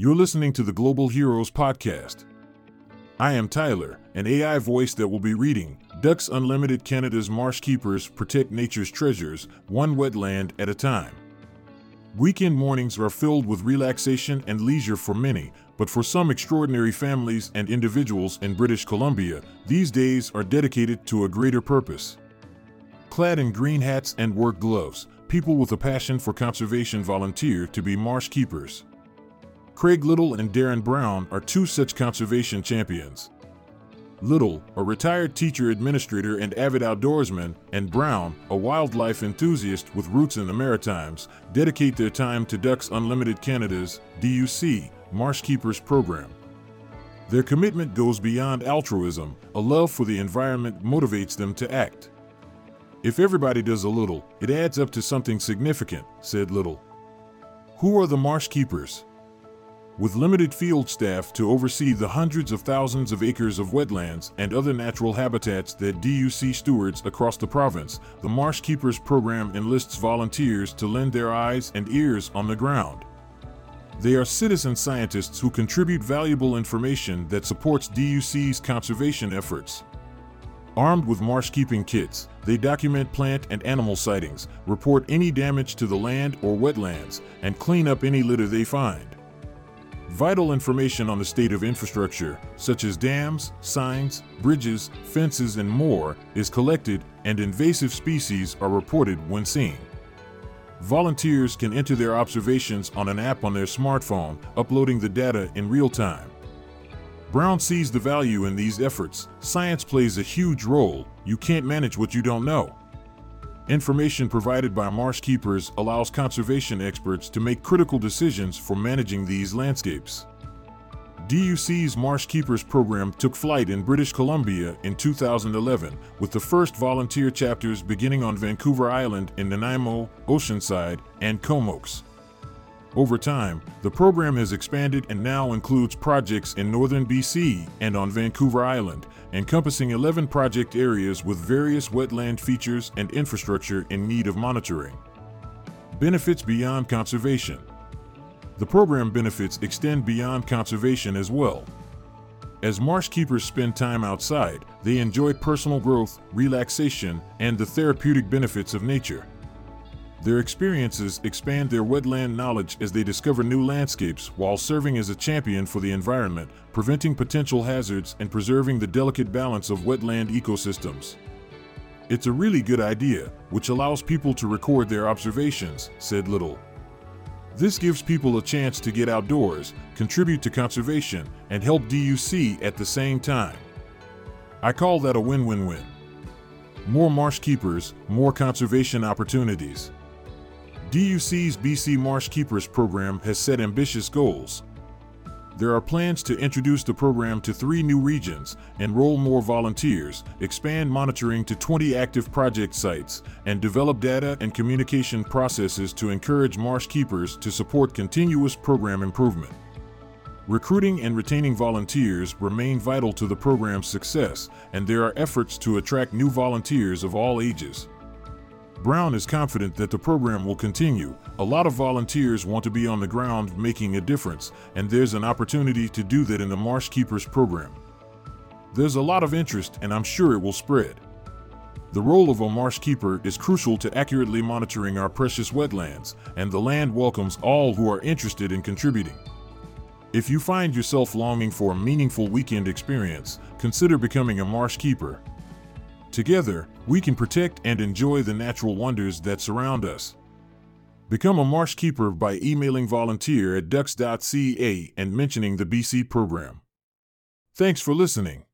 You're listening to the Global Heroes Podcast. I am Tyler, an AI voice that will be reading Ducks Unlimited Canada's Marsh Keepers Protect Nature's Treasures, one wetland at a time. Weekend mornings are filled with relaxation and leisure for many, but for some extraordinary families and individuals in British Columbia, these days are dedicated to a greater purpose. Clad in green hats and work gloves, people with a passion for conservation volunteer to be marsh keepers. Craig Little and Darren Brown are two such conservation champions. Little, a retired teacher administrator and avid outdoorsman, and Brown, a wildlife enthusiast with roots in the Maritimes, dedicate their time to Ducks Unlimited Canada's DUC Marsh Keepers program. Their commitment goes beyond altruism, a love for the environment motivates them to act. If everybody does a little, it adds up to something significant, said Little. Who are the marsh keepers? With limited field staff to oversee the hundreds of thousands of acres of wetlands and other natural habitats that DUC stewards across the province, the Marsh Keepers program enlists volunteers to lend their eyes and ears on the ground. They are citizen scientists who contribute valuable information that supports DUC's conservation efforts. Armed with marsh keeping kits, they document plant and animal sightings, report any damage to the land or wetlands, and clean up any litter they find. Vital information on the state of infrastructure, such as dams, signs, bridges, fences, and more, is collected, and invasive species are reported when seen. Volunteers can enter their observations on an app on their smartphone, uploading the data in real time. Brown sees the value in these efforts. Science plays a huge role. You can't manage what you don't know. Information provided by marsh keepers allows conservation experts to make critical decisions for managing these landscapes. DUC's Marsh Keepers program took flight in British Columbia in 2011, with the first volunteer chapters beginning on Vancouver Island in Nanaimo, Oceanside, and Comox. Over time, the program has expanded and now includes projects in northern BC and on Vancouver Island, encompassing 11 project areas with various wetland features and infrastructure in need of monitoring. Benefits beyond conservation. The program benefits extend beyond conservation as well. As marsh keepers spend time outside, they enjoy personal growth, relaxation, and the therapeutic benefits of nature. Their experiences expand their wetland knowledge as they discover new landscapes while serving as a champion for the environment, preventing potential hazards and preserving the delicate balance of wetland ecosystems. It's a really good idea, which allows people to record their observations, said Little. This gives people a chance to get outdoors, contribute to conservation, and help DUC at the same time. I call that a win win win. More marsh keepers, more conservation opportunities. DUC's BC Marsh Keepers program has set ambitious goals. There are plans to introduce the program to three new regions, enroll more volunteers, expand monitoring to 20 active project sites, and develop data and communication processes to encourage marsh keepers to support continuous program improvement. Recruiting and retaining volunteers remain vital to the program's success, and there are efforts to attract new volunteers of all ages. Brown is confident that the program will continue. A lot of volunteers want to be on the ground making a difference, and there's an opportunity to do that in the Marsh Keepers program. There's a lot of interest, and I'm sure it will spread. The role of a marsh keeper is crucial to accurately monitoring our precious wetlands, and the land welcomes all who are interested in contributing. If you find yourself longing for a meaningful weekend experience, consider becoming a marsh keeper. Together, we can protect and enjoy the natural wonders that surround us. Become a marsh keeper by emailing volunteer at ducks.ca and mentioning the BC program. Thanks for listening.